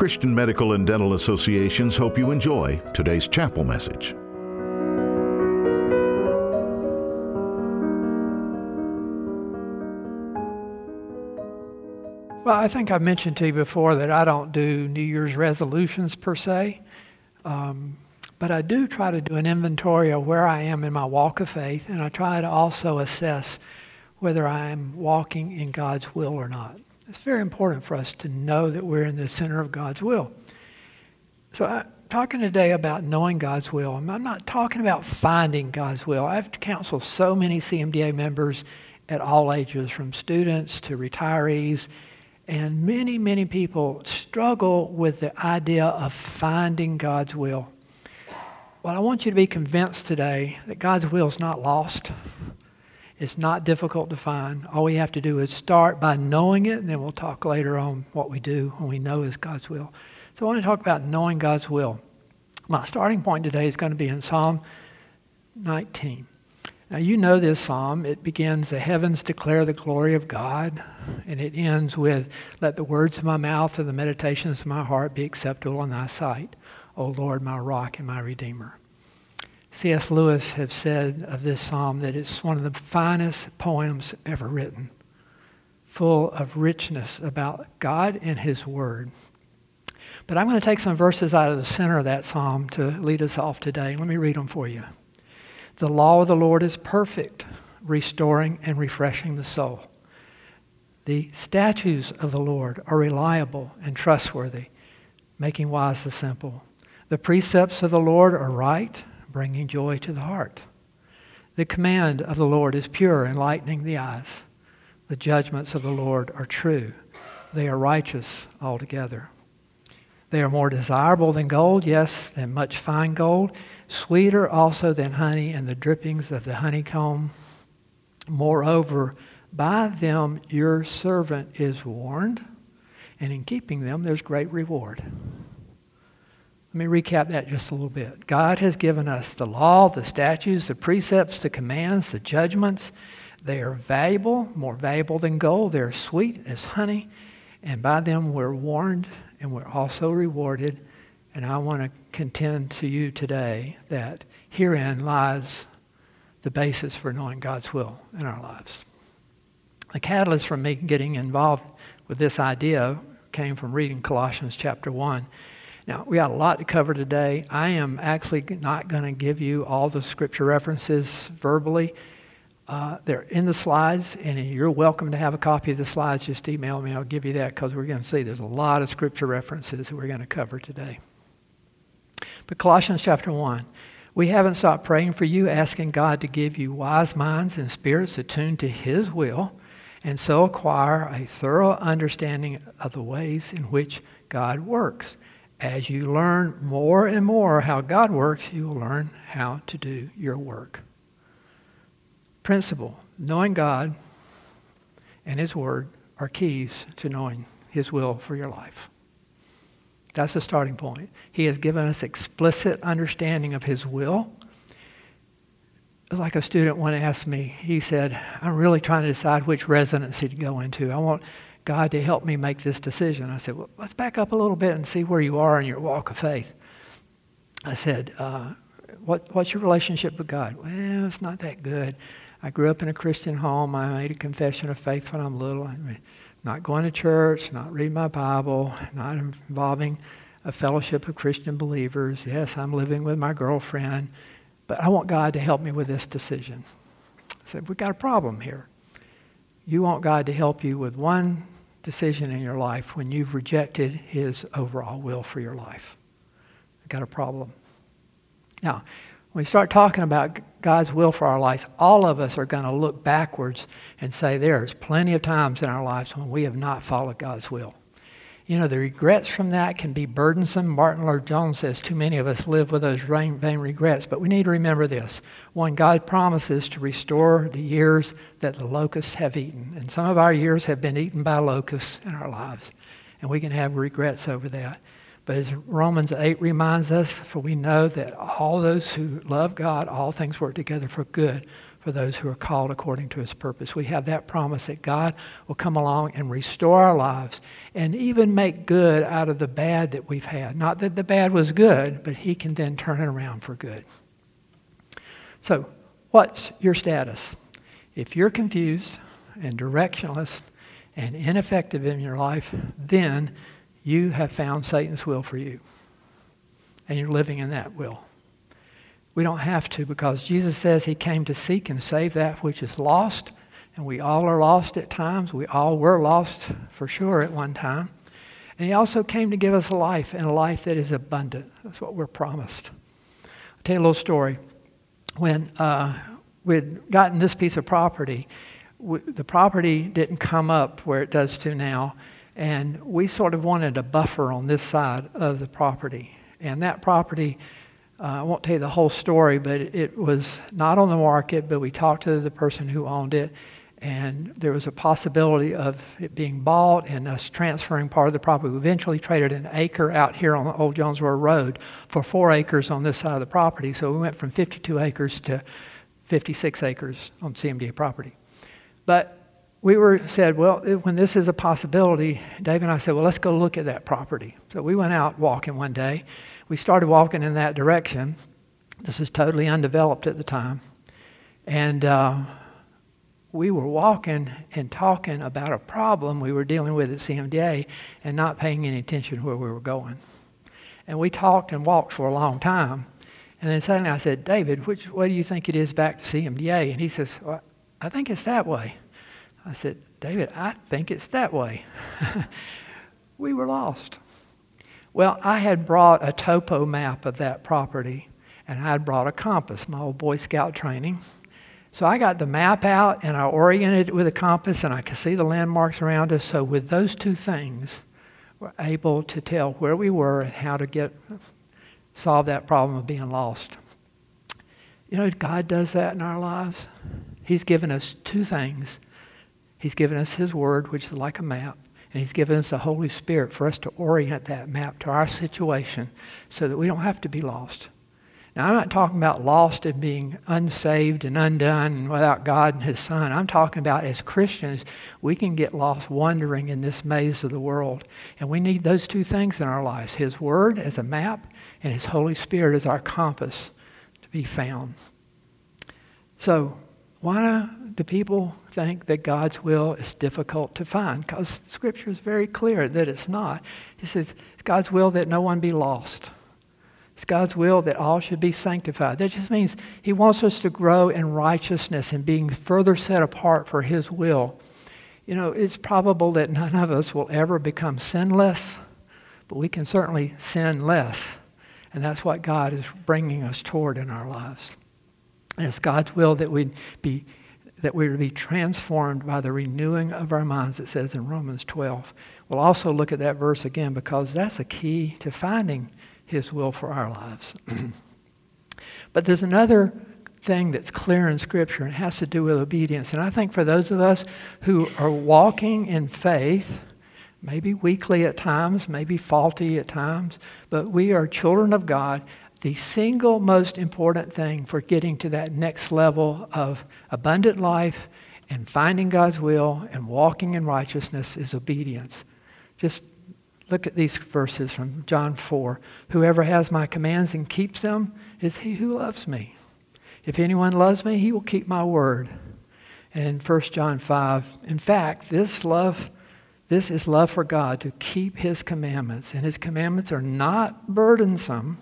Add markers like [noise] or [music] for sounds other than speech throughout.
Christian Medical and Dental Associations hope you enjoy today's chapel message. Well, I think I've mentioned to you before that I don't do New Year's resolutions per se, um, but I do try to do an inventory of where I am in my walk of faith, and I try to also assess whether I'm walking in God's will or not. It's very important for us to know that we're in the center of God's will. So, I'm talking today about knowing God's will. I'm not talking about finding God's will. I've counseled so many CMDA members at all ages, from students to retirees and many, many people struggle with the idea of finding God's will. Well, I want you to be convinced today that God's will is not lost. It's not difficult to find. All we have to do is start by knowing it, and then we'll talk later on what we do when we know is God's will. So I want to talk about knowing God's will. My starting point today is going to be in Psalm 19. Now, you know this psalm. It begins, The heavens declare the glory of God, and it ends with, Let the words of my mouth and the meditations of my heart be acceptable in thy sight, O Lord, my rock and my redeemer. C.S. Lewis has said of this psalm that it's one of the finest poems ever written, full of richness about God and his word. But I'm going to take some verses out of the center of that psalm to lead us off today. Let me read them for you. The law of the Lord is perfect, restoring and refreshing the soul. The statutes of the Lord are reliable and trustworthy, making wise the simple. The precepts of the Lord are right, bringing joy to the heart. The command of the Lord is pure, enlightening the eyes. The judgments of the Lord are true. They are righteous altogether. They are more desirable than gold, yes, than much fine gold sweeter also than honey and the drippings of the honeycomb. Moreover, by them your servant is warned, and in keeping them there's great reward. Let me recap that just a little bit. God has given us the law, the statutes, the precepts, the commands, the judgments. They are valuable, more valuable than gold. They're sweet as honey, and by them we're warned and we're also rewarded and I want to contend to you today that herein lies the basis for knowing God's will in our lives. The catalyst for me getting involved with this idea came from reading Colossians chapter 1. Now, we got a lot to cover today. I am actually not going to give you all the scripture references verbally. Uh, they're in the slides, and you're welcome to have a copy of the slides. Just email me, I'll give you that because we're going to see there's a lot of scripture references that we're going to cover today. But Colossians chapter 1, we haven't stopped praying for you, asking God to give you wise minds and spirits attuned to His will, and so acquire a thorough understanding of the ways in which God works. As you learn more and more how God works, you will learn how to do your work. Principle knowing God and His Word are keys to knowing His will for your life. That's the starting point. He has given us explicit understanding of His will. It was like a student one asked me, he said, I'm really trying to decide which residency to go into. I want God to help me make this decision. I said, well, let's back up a little bit and see where you are in your walk of faith. I said, uh, what, what's your relationship with God? Well, it's not that good. I grew up in a Christian home. I made a confession of faith when I'm little. I mean, not going to church, not reading my Bible, not involving a fellowship of Christian believers. Yes, I'm living with my girlfriend, but I want God to help me with this decision. I said, We've got a problem here. You want God to help you with one decision in your life when you've rejected His overall will for your life. We've got a problem. Now, when we start talking about God's will for our lives, all of us are going to look backwards and say there's plenty of times in our lives when we have not followed God's will. You know, the regrets from that can be burdensome. Martyn Lloyd-Jones says too many of us live with those vain, regrets. But we need to remember this. One, God promises to restore the years that the locusts have eaten. And some of our years have been eaten by locusts in our lives. And we can have regrets over that. But as Romans 8 reminds us, for we know that all those who love God, all things work together for good for those who are called according to his purpose. We have that promise that God will come along and restore our lives and even make good out of the bad that we've had. Not that the bad was good, but he can then turn it around for good. So, what's your status? If you're confused and directionless and ineffective in your life, then you have found Satan's will for you. And you're living in that will. We don't have to because Jesus says he came to seek and save that which is lost. And we all are lost at times. We all were lost for sure at one time. And he also came to give us a life and a life that is abundant. That's what we're promised. I'll tell you a little story. When uh, we'd gotten this piece of property, we, the property didn't come up where it does to now. And we sort of wanted a buffer on this side of the property. And that property uh, I won't tell you the whole story, but it, was not on the market, but we talked to the person who owned it, and there was a possibility of it being bought and us transferring part of the property. We eventually traded an acre out here on the Old Jonesboro Road for four acres on this side of the property. So we went from 52 acres to 56 acres on CMDA property. But we were said, well, when this is a possibility, Dave and I said, well, let's go look at that property. So we went out walking one day we started walking in that direction. This is totally undeveloped at the time. And uh, we were walking and talking about a problem we were dealing with at CMDA and not paying any attention to where we were going. And we talked and walked for a long time. And then suddenly I said, David, which way do you think it is back to CMDA? And he says, well, I think it's that way. I said, David, I think it's that way. [laughs] we were lost. Well, I had brought a topo map of that property, and I had brought a compass, my old Boy Scout training. So I got the map out and I oriented it with a compass, and I could see the landmarks around us. So with those two things, we're able to tell where we were and how to get solve that problem of being lost. You know, God does that in our lives. He's given us two things. He's given us His Word, which is like a map, and He's given us the Holy Spirit for us to orient that map to our situation so that we don't have to be lost. Now, I'm not talking about lost and being unsaved and undone and without God and His Son. I'm talking about as Christians, we can get lost wandering in this maze of the world. And we need those two things in our lives His Word as a map and His Holy Spirit as our compass to be found. So, why do people think that God's will is difficult to find? Because Scripture is very clear that it's not. He says it's God's will that no one be lost. It's God's will that all should be sanctified. That just means He wants us to grow in righteousness and being further set apart for His will. You know, it's probable that none of us will ever become sinless, but we can certainly sin less. And that's what God is bringing us toward in our lives. And it's God's will that we be that we be transformed by the renewing of our minds, it says in Romans 12. We'll also look at that verse again because that's a key to finding His will for our lives. [clears throat] but there's another thing that's clear in Scripture, and it has to do with obedience. And I think for those of us who are walking in faith, maybe weakly at times, maybe faulty at times, but we are children of God the single most important thing for getting to that next level of abundant life and finding God's will and walking in righteousness is obedience. Just look at these verses from John 4. Whoever has my commands and keeps them is he who loves me. If anyone loves me, he will keep my word. And in 1 John 5, in fact, this love this is love for God to keep his commandments, and his commandments are not burdensome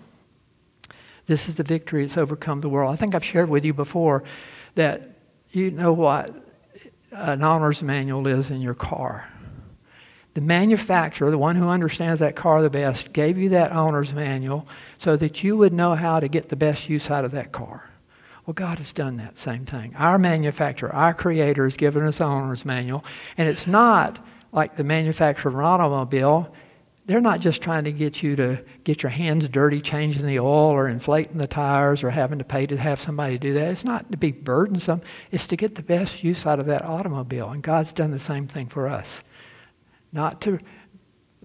this is the victory that's overcome the world. I think I've shared with you before that you know what an owner's manual is in your car. The manufacturer, the one who understands that car the best, gave you that owner's manual so that you would know how to get the best use out of that car. Well, God has done that same thing. Our manufacturer, our creator, has given us owner's manual, and it's not like the manufacturer of an automobile they're not just trying to get you to get your hands dirty changing the oil or inflating the tires or having to pay to have somebody do that. It's not to be burdensome, it's to get the best use out of that automobile. And God's done the same thing for us. Not to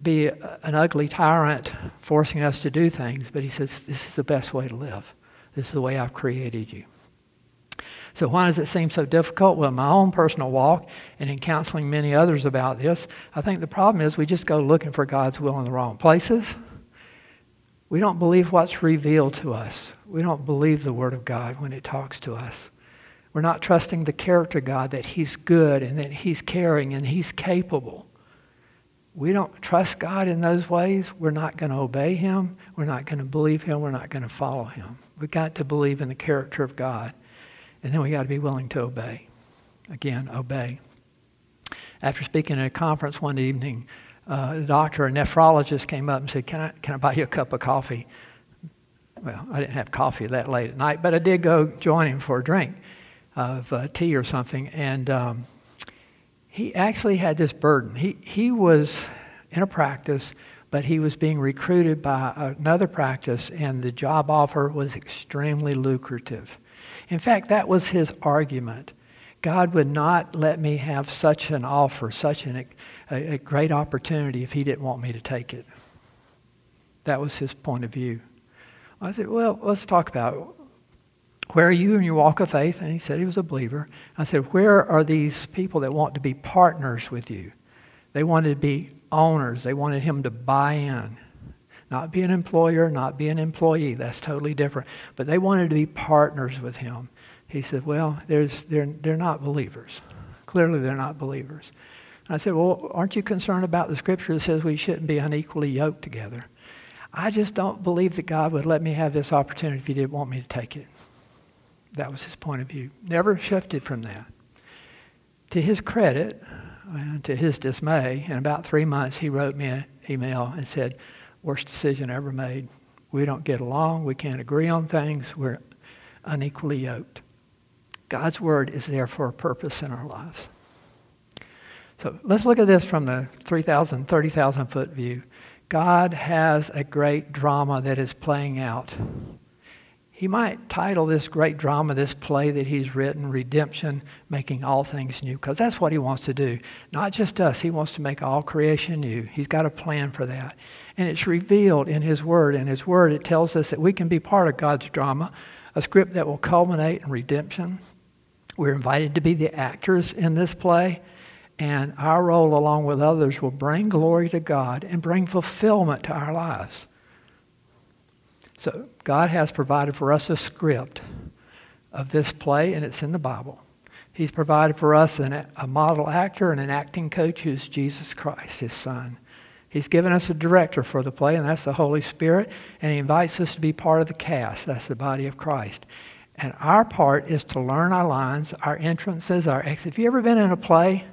be an ugly tyrant forcing us to do things, but He says, This is the best way to live. This is the way I've created you. So, why does it seem so difficult? Well, in my own personal walk and in counseling many others about this, I think the problem is we just go looking for God's will in the wrong places. We don't believe what's revealed to us. We don't believe the Word of God when it talks to us. We're not trusting the character of God that He's good and that He's caring and He's capable. We don't trust God in those ways. We're not going to obey Him. We're not going to believe Him. We're not going to follow Him. We've got to believe in the character of God. And then we got to be willing to obey. Again, obey. After speaking at a conference one evening, uh, a doctor, a nephrologist came up and said, can I, can I buy you a cup of coffee? Well, I didn't have coffee that late at night, but I did go join him for a drink of uh, tea or something. And um, he actually had this burden. He, he was in a practice, but he was being recruited by another practice, and the job offer was extremely lucrative. In fact, that was his argument. God would not let me have such an offer, such an, a, a great opportunity if he didn't want me to take it. That was his point of view. I said, well, let's talk about it. Where are you in your walk of faith? And he said he was a believer. I said, Where are these people that want to be partners with you? They wanted to be owners. They wanted him to buy in. Not be an employer, not be an employee. That's totally different. But they wanted to be partners with him. He said, Well, there's, they're, they're not believers. Clearly, they're not believers. And I said, Well, aren't you concerned about the scripture that says we shouldn't be unequally yoked together? I just don't believe that God would let me have this opportunity if He didn't want me to take it. That was his point of view. Never shifted from that. To his credit, uh, to his dismay, in about three months, he wrote me an email and said, Worst decision ever made. We don't get along. We can't agree on things. We're unequally yoked. God's word is there for a purpose in our lives. So let's look at this from the 3,000, 30,000 foot view. God has a great drama that is playing out he might title this great drama, this play that he's written, Redemption, Making All Things New, because that's what he wants to do. Not just us, he wants to make all creation new. He's got a plan for that. And it's revealed in his word. In his word, it tells us that we can be part of God's drama, a script that will culminate in redemption. We're invited to be the actors in this play, and our role, along with others, will bring glory to God and bring fulfillment to our lives. So God has provided for us a script of this play, and it's in the Bible. He's provided for us an, a model actor and an acting coach who's Jesus Christ, his son. He's given us a director for the play, and that's the Holy Spirit, and he invites us to be part of the cast. That's the body of Christ. And our part is to learn our lines, our entrances, our exits. Have you ever been in a play?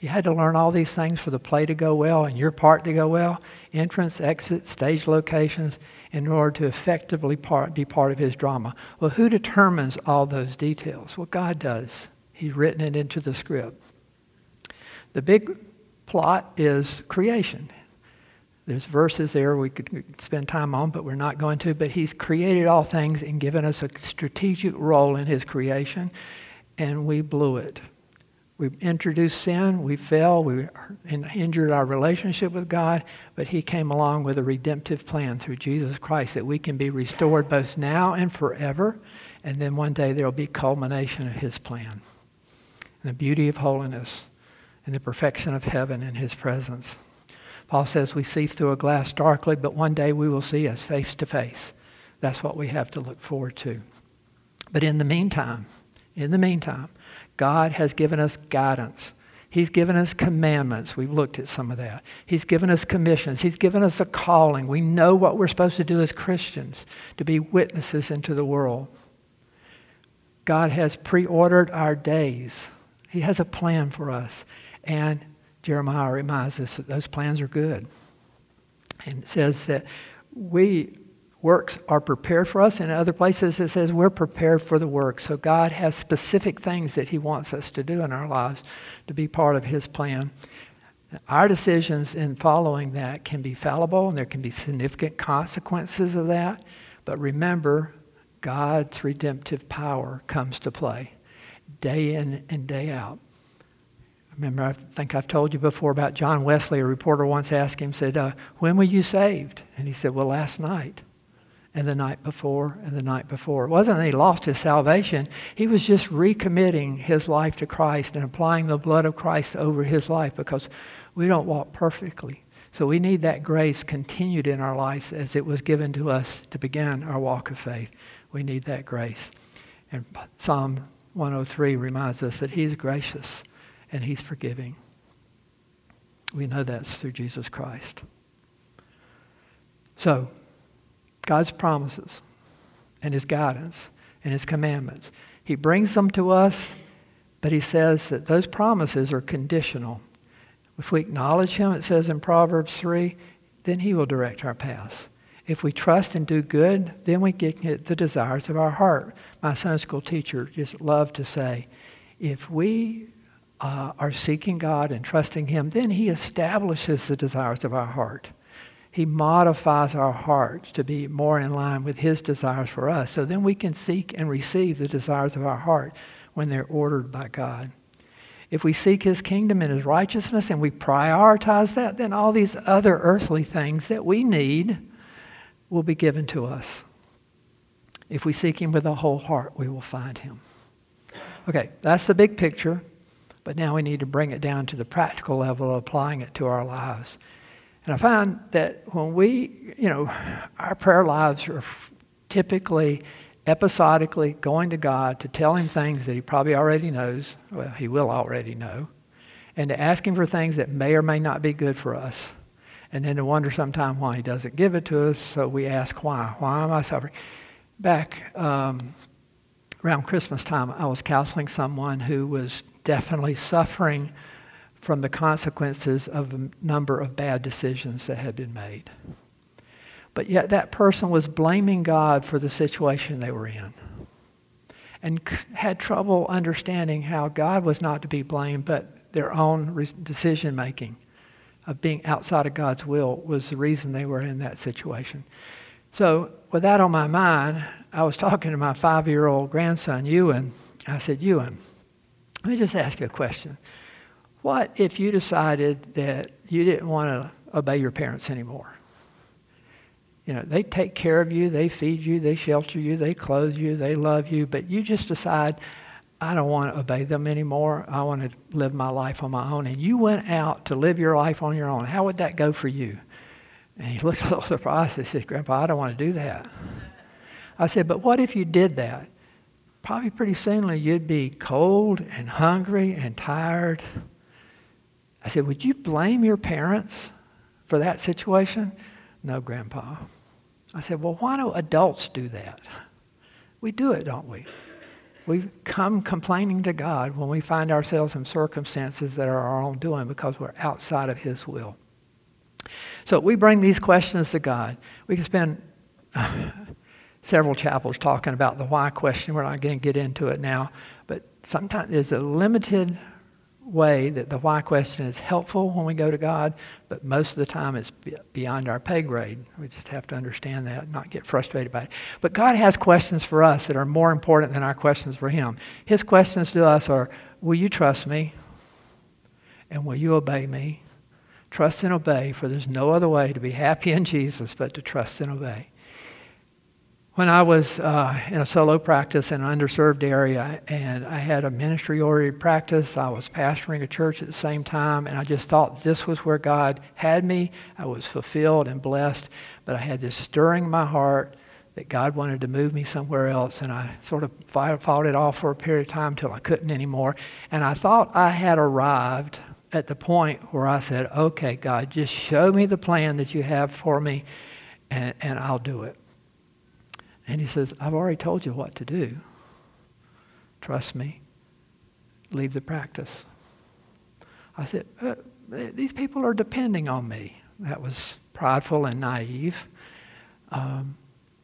You had to learn all these things for the play to go well and your part to go well. Entrance, exit, stage locations in order to effectively part, be part of his drama. Well, who determines all those details? Well, God does. He's written it into the script. The big plot is creation. There's verses there we could spend time on, but we're not going to. But He's created all things and given us a strategic role in His creation, and we blew it. We introduced sin, we fell, we injured our relationship with God, but He came along with a redemptive plan through Jesus Christ that we can be restored both now and forever, and then one day there will be culmination of His plan. And the beauty of holiness and the perfection of heaven in His presence. Paul says we see through a glass darkly, but one day we will see us face to face. That's what we have to look forward to. But in the meantime, in the meantime, God has given us guidance. He's given us commandments. We've looked at some of that. He's given us commissions. He's given us a calling. We know what we're supposed to do as Christians to be witnesses into the world. God has preordered our days. He has a plan for us. And Jeremiah reminds us that those plans are good. And says that we works are prepared for us. In other places, it says we're prepared for the work. So God has specific things that He wants us to do in our lives to be part of His plan. Our decisions in following that can be fallible, and there can be significant consequences of that. But remember, God's redemptive power comes to play day in and day out. Remember, I think I've told you before about John Wesley. A reporter once asked him, said, uh, When were you saved? And he said, Well, last night. And the night before and the night before. It wasn't that he lost his salvation, he was just recommitting his life to Christ and applying the blood of Christ over his life because we don't walk perfectly. So we need that grace continued in our lives as it was given to us to begin our walk of faith. We need that grace. And Psalm 103 reminds us that he's gracious and he's forgiving. We know that's through Jesus Christ. So, God's promises and his guidance and his commandments, he brings them to us, but he says that those promises are conditional. If we acknowledge him, it says in Proverbs 3, then he will direct our paths. If we trust and do good, then we get the desires of our heart. My Sunday school teacher just loved to say, if we uh, are seeking God and trusting Him, then He establishes the desires of our heart. He modifies our hearts to be more in line with His desires for us. So then we can seek and receive the desires of our heart when they're ordered by God. If we seek His kingdom and His righteousness and we prioritize that, then all these other earthly things that we need will be given to us. If we seek Him with a whole heart, we will find Him. Okay, that's the big picture. But now we need to bring it down to the practical level of applying it to our lives. And I find that when we, you know, our prayer lives are typically episodically going to God to tell him things that he probably already knows, well, he will already know, and to ask him for things that may or may not be good for us. And then to wonder sometime why he doesn't give it to us, so we ask why. Why am I suffering? Back um, around Christmas time, I was counseling someone who was definitely suffering from the consequences of a number of bad decisions that had been made. But yet that person was blaming God for the situation they were in and had trouble understanding how God was not to be blamed, but their own decision making of being outside of God's will was the reason they were in that situation. So, with that on my mind, I was [laughs] talking to my five year old grandson, Ewan. I said, Ewan, let me just ask you a question. What if you decided that you didn't want to obey your parents anymore? You know, they take care of you, they feed you, they shelter you, they clothe you, they love you, but you just decide, I don't want to obey them anymore. I want to live my life on my own. And you went out to live your life on your own. How would that go for you? And he [laughs] looked a little surprised. He said, Grandpa, I don't want to do that. I said, but what if you did that? probably pretty soon you'd be cold and hungry and tired. I said, Would you blame your parents for that situation? No, Grandpa. I said, Well, why do adults do that? We do it, don't we? We come complaining to God when we find ourselves in circumstances that are our own doing because we're outside of His will. So we bring these questions to God. We can spend [sighs] several chapels talking about the why question. We're not going to get into it now, but sometimes there's a limited way that the why question is helpful when we go to God, but most of the time it's beyond our pay grade. We just have to understand that, not get frustrated by it. But God has questions for us that are more important than our questions for Him. His questions to us are Will you trust me? And will you obey me? Trust and obey, for there's no other way to be happy in Jesus but to trust and obey. When I was uh, in a solo practice in an underserved area and I had a ministry oriented practice, I was pastoring a church at the same time, and I just thought this was where God had me. I was fulfilled and blessed, but I had this stirring in my heart that God wanted to move me somewhere else, and I sort of fought it off for a period of time until I couldn't anymore. And I thought I had arrived at the point where I said, Okay, God, just show me the plan that you have for me, and, and I'll do it. And he says, I've already told you what to do. Trust me. Leave the practice. I said, uh, These people are depending on me. That was prideful and naive. Um,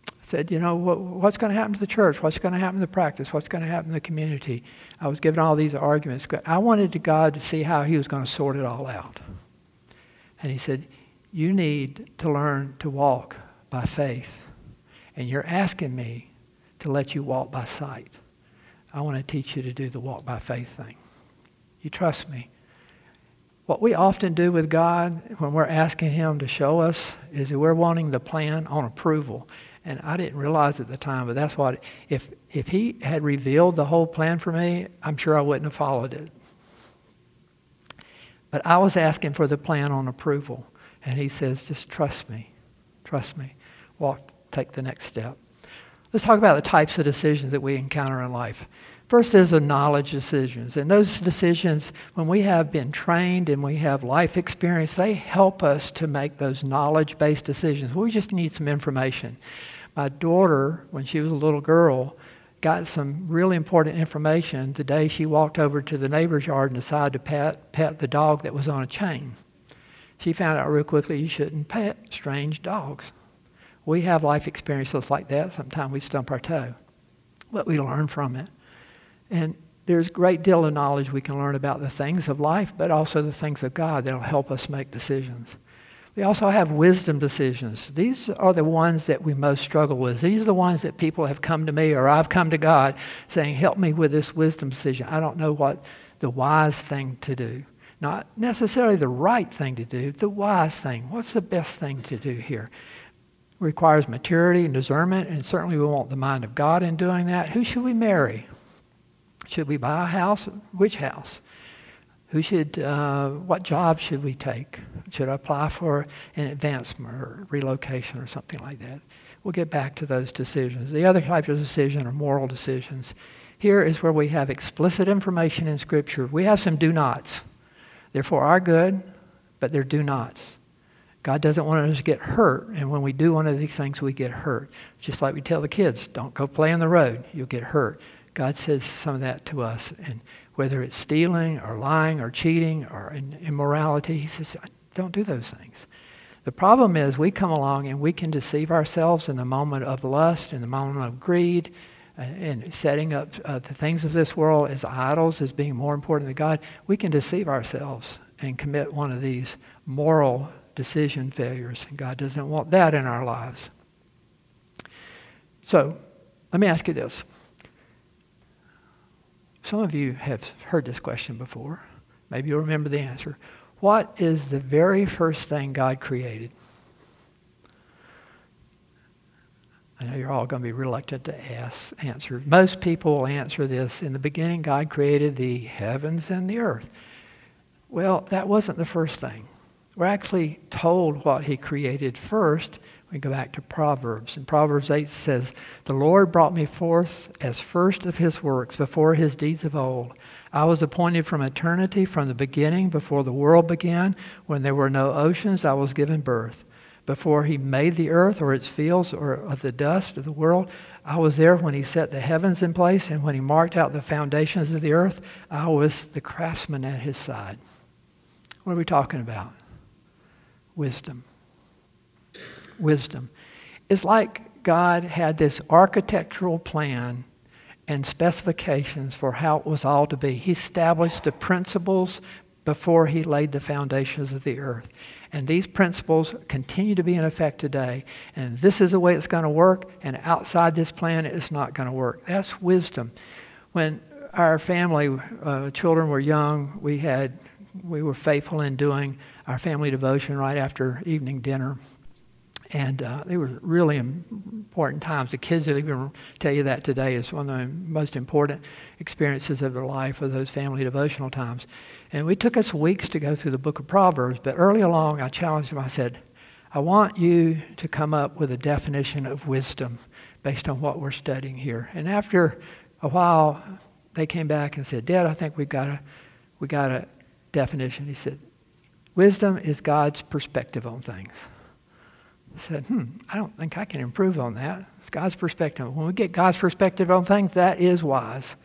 I said, You know, what, what's going to happen to the church? What's going to happen to the practice? What's going to happen to the community? I was given all these arguments. I wanted God to see how He was going to sort it all out. And He said, You need to learn to walk by faith and you're asking me to let you walk by sight. I want to teach you to do the walk by faith thing. You trust me. What we often do with God when we're asking Him to show us is that we're wanting the plan on approval. And I didn't realize at the time, but that's what, if, if he had revealed the whole plan for me, I'm sure I wouldn't have followed it. But I was asking for the plan on approval. And he says, just trust me. Trust me. Walk, take the next step. Let's talk about the types of decisions that we encounter in life. First, there's the knowledge decisions. And those decisions, when we have been trained and we have life experience, they help us to make those knowledge based decisions. We just need some information. My daughter, when she was a little girl, got some really important information the day she walked over to the neighbor's yard and decided to pet, pet the dog that was on a chain. She found out real quickly you shouldn't pet strange dogs. We have life experiences like that. Sometimes we stump our toe, but we learn from it. And there's a great deal of knowledge we can learn about the things of life, but also the things of God that'll help us make decisions. We also have wisdom decisions. These are the ones that we most struggle with. These are the ones that people have come to me or I've come to God saying, Help me with this wisdom decision. I don't know what the wise thing to do. Not necessarily the right thing to do, the wise thing. What's the best thing to do here? Requires maturity and discernment, and certainly we want the mind of God in doing that. Who should we marry? Should we buy a house? Which house? Who should, uh, what job should we take? Should I apply for an advancement or relocation or something like that? We'll get back to those decisions. The other types of decisions are moral decisions. Here is where we have explicit information in Scripture. We have some do nots. They're for our good, but they're do nots. God doesn't want us to get hurt, and when we do one of these things, we get hurt. just like we tell the kids, don't go play on the road, you'll get hurt. God says some of that to us. And whether it's stealing or lying or cheating or immorality, He says, don't do those things. The problem is we come along and we can deceive ourselves in the moment of lust, in the moment of greed, uh, and setting up uh, the things of this world as idols, as being more important than God. We can deceive ourselves and commit one of these moral decision failures. And God doesn't want that in our lives. So, let me ask you this. Some of you have heard this question before. Maybe you'll remember the answer. What is the very first thing God created? I know you're all going to be reluctant to ask, answer. Most people will answer this. In the beginning, God created the heavens and the earth. Well, that wasn't the first thing. We're actually told what he created first we go back to Proverbs. And Proverbs 8 says, The Lord brought me forth as first of his works before his deeds of old. I was appointed from eternity, from the beginning, before the world began. When there were no oceans, I was given birth. Before he made the earth or its fields or of the dust of the world, I was there when he set the heavens in place, and when he marked out the foundations of the earth, I was the craftsman at his side. What are we talking about? Wisdom wisdom. It's like God had this architectural plan and specifications for how it was all to be. He established the principles before he laid the foundations of the earth. And these principles continue to be in effect today. And this is the way it's going to work, and outside this plan, it's not going to work. That's wisdom. When our family, uh, children were young, we had, we were faithful in doing our family devotion right after evening dinner. And uh, they were really important times. The kids will even tell you that today is one of the most important experiences of their life of those family devotional times. And it took us weeks to go through the book of Proverbs, but early along I challenged them. I said, I want you to come up with a definition of wisdom based on what we're studying here. And after a while, they came back and said, Dad, I think we've got a, we got a definition. He said, Wisdom is God's perspective on things. I said, hmm, I don't think I can improve on that. It's God's perspective. When we get God's perspective on things, that is wise.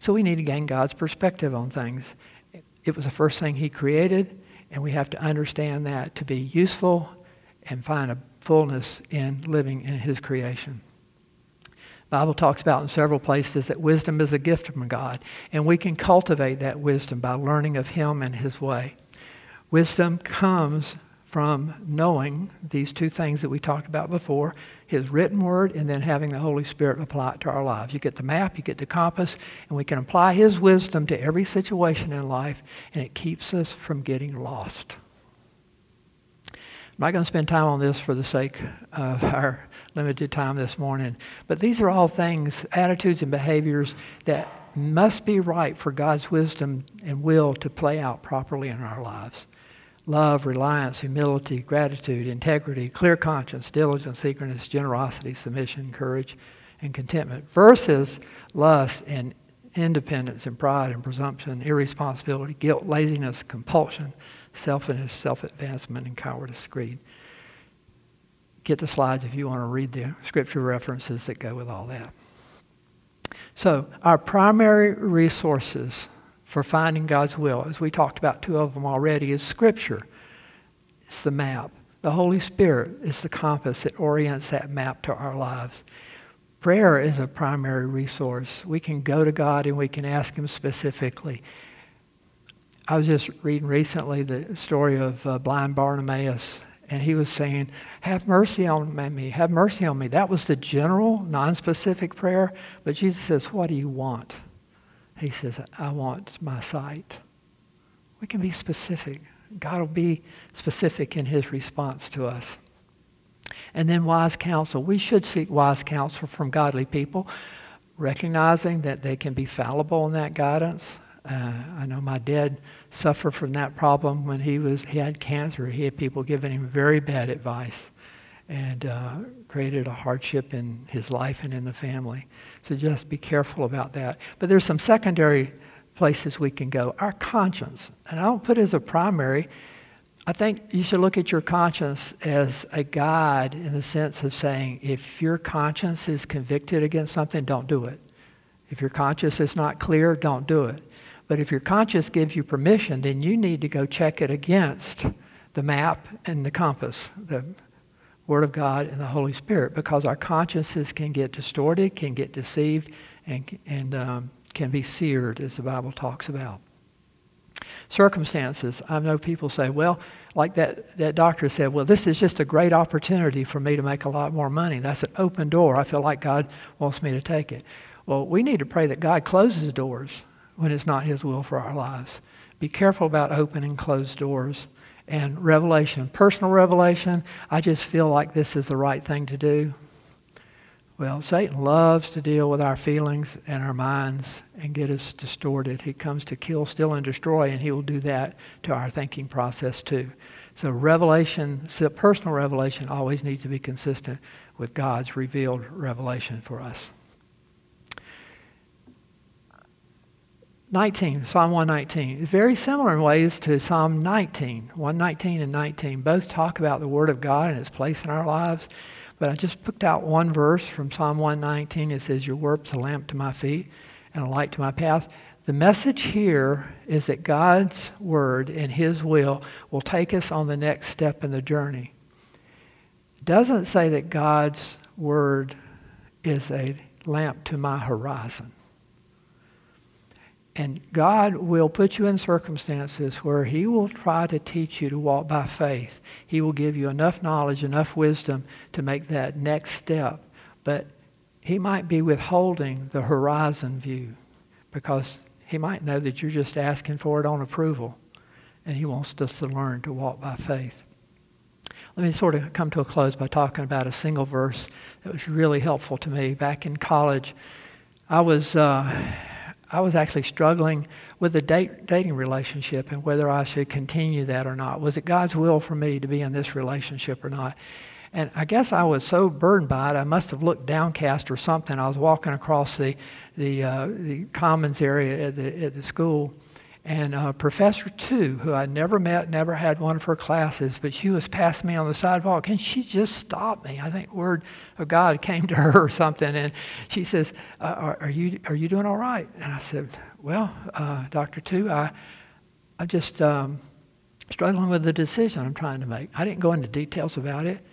So we need to gain God's perspective on things. It was the first thing He created, and we have to understand that to be useful and find a fullness in living in His creation. Bible talks about in several places that wisdom is a gift from God, and we can cultivate that wisdom by learning of Him and His way. Wisdom comes from knowing these two things that we talked about before his written word and then having the Holy Spirit apply it to our lives. You get the map, you get the compass, and we can apply his wisdom to every situation in life, and it keeps us from getting lost. I'm not going to spend time on this for the sake of our limited time this morning, but these are all things, attitudes and behaviors that must be right for God's wisdom and will to play out properly in our lives. Love, reliance, humility, gratitude, integrity, clear conscience, diligence, eagerness, generosity, submission, courage, and contentment versus lust and independence and pride and presumption, irresponsibility, guilt, laziness, compulsion, selfishness, self advancement, and cowardice, greed. Get the slides if you want to read the scripture references that go with all that. So, our primary resources for finding God's will, as we talked about two of them already, is Scripture. It's the map. The Holy Spirit is the compass that orients that map to our lives. Prayer is a primary resource. We can go to God and we can ask Him specifically. I was just reading recently the story of uh, blind Bartimaeus, and he was saying, Have mercy on me, have mercy on me. That was the general, non specific prayer, but Jesus says, What do you want? He says, I want my sight. We can be specific. God will be specific in his response to us. And then wise counsel. We should seek wise counsel from godly people, recognizing that they can be fallible in that guidance. Uh, I know my dad suffered from that problem when he was he had cancer. He had people giving him very bad advice, and uh, created a hardship in his life and in the family. So just be careful about that. But there's some secondary places we can go. Our conscience, and I don't put it as a primary. I think you should look at your conscience as a guide in the sense of saying, if your conscience is convicted against something, don't do it. If your conscience is not clear, don't do it. But if your conscience gives you permission, then you need to go check it against the map and the compass, the Word of God and the Holy Spirit, because our consciences can get distorted, can get deceived, and, and um, can be seared, as the Bible talks about. Circumstances. I know people say, well, like that, that doctor said, well, this is just a great opportunity for me to make a lot more money. That's an open door. I feel like God wants me to take it. Well, we need to pray that God closes doors when it's not His will for our lives. Be careful about opening closed doors. And revelation, personal revelation, I just feel like this is the right thing to do. Well, Satan loves to deal with our feelings and our minds and get us distorted. He comes to kill, steal, and destroy, and he will do that to our thinking process too. So, revelation, personal revelation, always needs to be consistent with God's revealed revelation for us. 19, Psalm 119. It's very similar in ways to Psalm 19. 119 and 19 both talk about the Word of God and its place in our lives. But I just picked out one verse from Psalm 119. It says, Your word's a lamp to my feet and a light to my path. The message here is that God's word and his will will take us on the next step in the journey. It doesn't say that God's word is a lamp to my horizon. And God will put you in circumstances where He will try to teach you to walk by faith. He will give you enough knowledge, enough wisdom to make that next step. But He might be withholding the horizon view because He might know that you're just asking for it on approval. And He wants us to learn to walk by faith. Let me sort of come to a close by talking about a single verse that was really helpful to me. Back in college, I was. Uh, I was actually struggling with the date, dating relationship and whether I should continue that or not. Was it God's will for me to be in this relationship or not? And I guess I was so burdened by it, I must have looked downcast or something. I was walking across the, the, uh, the commons area at the, at the school, and uh, Professor Two, who I'd never met, never had one of her classes, but she was passing me on the sidewalk, and she just stopped me. I think word of God came to [laughs] her or something, and she says, uh, are, are, you are you doing all right?" And I said, "Well, uh, Doctor Two, I I'm just um, struggling with the decision I'm trying to make. I didn't go into details about it."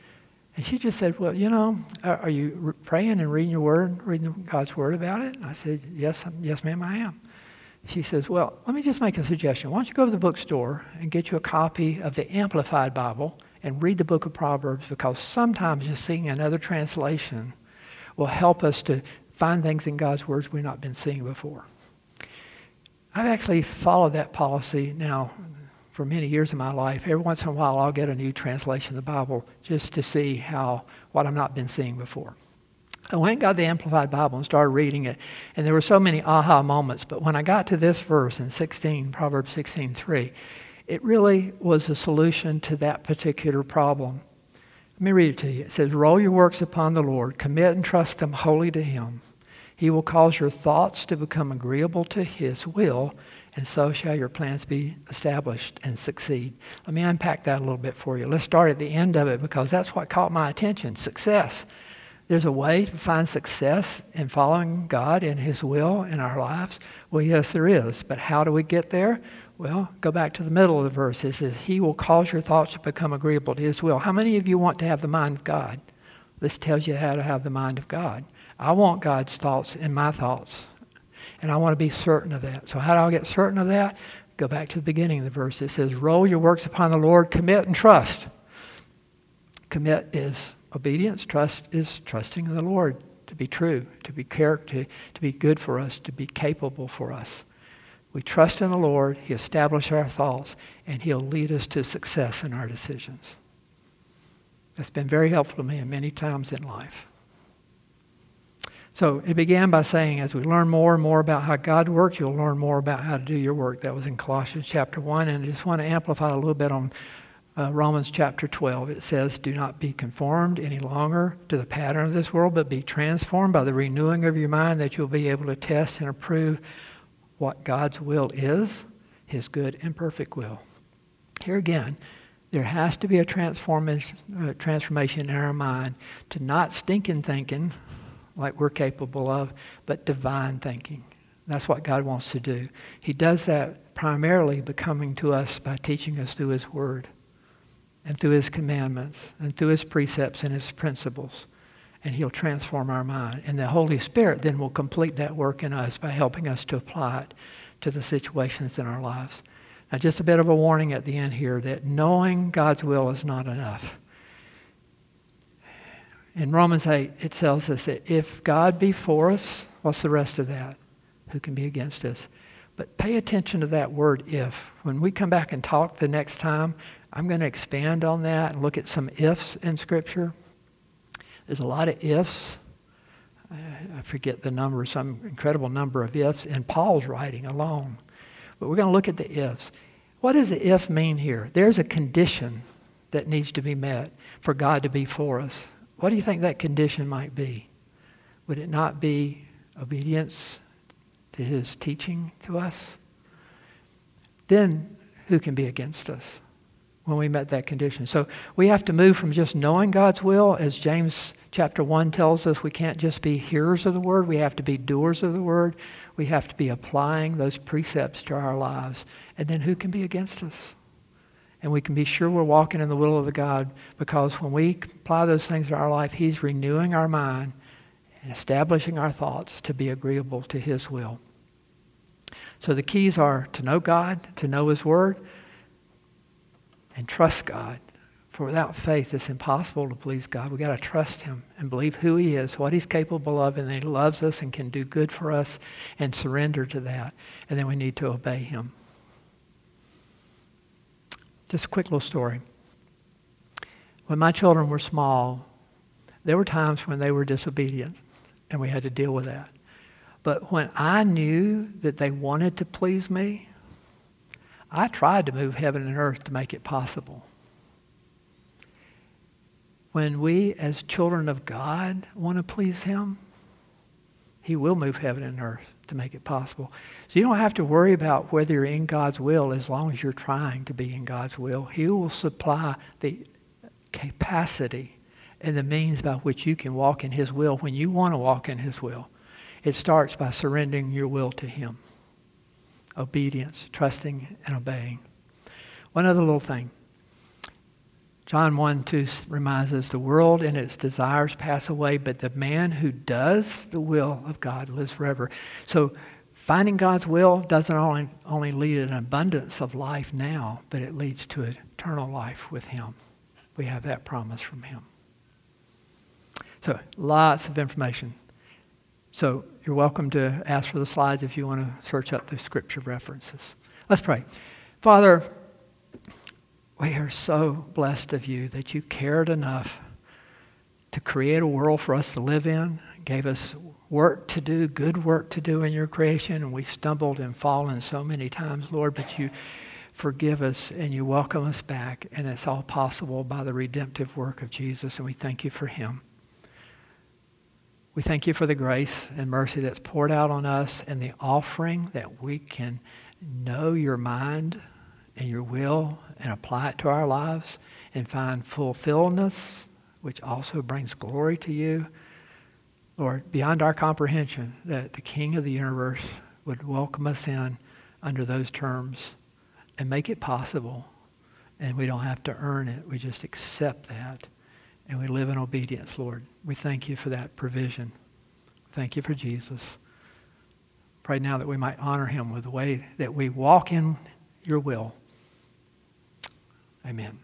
And she just said, Well, you know, are, you praying and reading your word, reading God's word about it? I said, Yes, yes, ma'am, I am she says, Well, let me just make a suggestion. Why don't you go to the bookstore and get you a copy of the Amplified Bible and read the book of Proverbs because sometimes just seeing another translation will help us to find things in God's words we've not been seeing before. I've actually followed that policy now for many years of my life, every once in a while I'll get a new translation of the Bible just to see how what I've not been seeing before. Oh, I went and got the Amplified Bible and started reading it, and there were so many aha moments. But when I got to this verse in 16, Proverbs 16:3, it really was a solution to that particular problem. Let me read it to you. It says, Roll your works upon the Lord, commit and trust them wholly to Him. He will cause your thoughts to become agreeable to His will, and so shall your plans be established and succeed. Let me unpack that a little bit for you. Let's start at the end of it because that's what caught my attention success. There's a way to find success in following God and His will in our lives. Well, yes, there is. But how do we get there? Well, go back to the middle of the verse. It says, He will cause your thoughts to become agreeable to His will. How many of you want to have the mind of God? This tells you how to have the mind of God. I want God's thoughts in my thoughts. And I want to be certain of that. So, how do I get certain of that? Go back to the beginning of the verse. It says, Roll your works upon the Lord, commit and trust. Commit is obedience, trust is trusting in the Lord to be true, to be character, to be good for us, to be capable for us. We trust in the Lord, He establishes our thoughts, and He'll lead us to success in our decisions. That's been very helpful to me many times in life. So it began by saying, as we learn more and more about how God works, you'll learn more about how to do your work. That was in Colossians chapter 1. And I just want to amplify a little bit on uh, Romans chapter 12. It says, Do not be conformed any longer to the pattern of this world, but be transformed by the renewing of your mind that you'll be able to test and approve what God's will is, his good and perfect will. Here again, there has to be a transformation, uh, transformation in our mind to not stinking thinking like we're capable of, but divine thinking. That's what God wants to do. He does that primarily by coming to us by teaching us through His Word and through his commandments and through his precepts and his principles. And he'll transform our mind. And the Holy Spirit then will complete that work in us by helping us to apply it to the situations in our lives. Now, just a bit of a warning at the end here that knowing God's will is not enough. In Romans 8, it tells us that if God be for us, what's the rest of that? Who can be against us? But pay attention to that word if. When we come back and talk the next time, I'm going to expand on that and look at some ifs in Scripture. There's a lot of ifs. I forget the number, some incredible number of ifs in Paul's writing alone. But we're going to look at the ifs. What does the if mean here? There's a condition that needs to be met for God to be for us. What do you think that condition might be? Would it not be obedience to his teaching to us? Then who can be against us? When we met that condition. So we have to move from just knowing God's will, as James chapter 1 tells us, we can't just be hearers of the word, we have to be doers of the word. We have to be applying those precepts to our lives. And then who can be against us? And we can be sure we're walking in the will of the God because when we apply those things to our life, He's renewing our mind and establishing our thoughts to be agreeable to His will. So the keys are to know God, to know His Word, and trust God. For without faith, it's impossible to please God. We've got to trust Him and believe who He is, what He's capable of, and that He loves us and can do good for us and surrender to that. And then we need to obey Him. Just a quick little story. When my children were small, there were times when they were disobedient, and we had to deal with that. But when I knew that they wanted to please me, I tried to move heaven and earth to make it possible. When we, as children of God, want to please Him, He will move heaven and earth to make it possible. So you don't have to worry about whether you're in God's will as long as you're trying to be in God's will. He will supply the capacity and the means by which you can walk in His will when you want to walk in His will. It starts by surrendering your will to Him obedience, trusting and obeying. One other little thing. John 1 2 reminds us the world and its desires pass away, but the man who does the will of God lives forever. So finding God's will doesn't only, only lead to an abundance of life now, but it leads to eternal life with Him. We have that promise from Him. So lots of information. So you're welcome to ask for the slides if you want to search up the scripture references. Let's pray. Father, We are so blessed of you that you cared enough to create a world for us to live in, gave us work to do, good work to do in your creation, and we stumbled and fallen so many times, Lord, but you forgive us and you welcome us back, and it's all possible by the redemptive work of Jesus, and we thank you for him. We thank you for the grace and mercy that's poured out on us and the offering that we can know your mind and your will and apply it to our lives and find fulfillment, which also brings glory to you. Lord, beyond our comprehension, that the King of the universe would welcome us in under those terms and make it possible. And we don't have to earn it. We just accept that. And we live in obedience, Lord. We thank you for that provision. Thank you for Jesus. Pray now that we might honor him with the way that we walk in your will. Amen.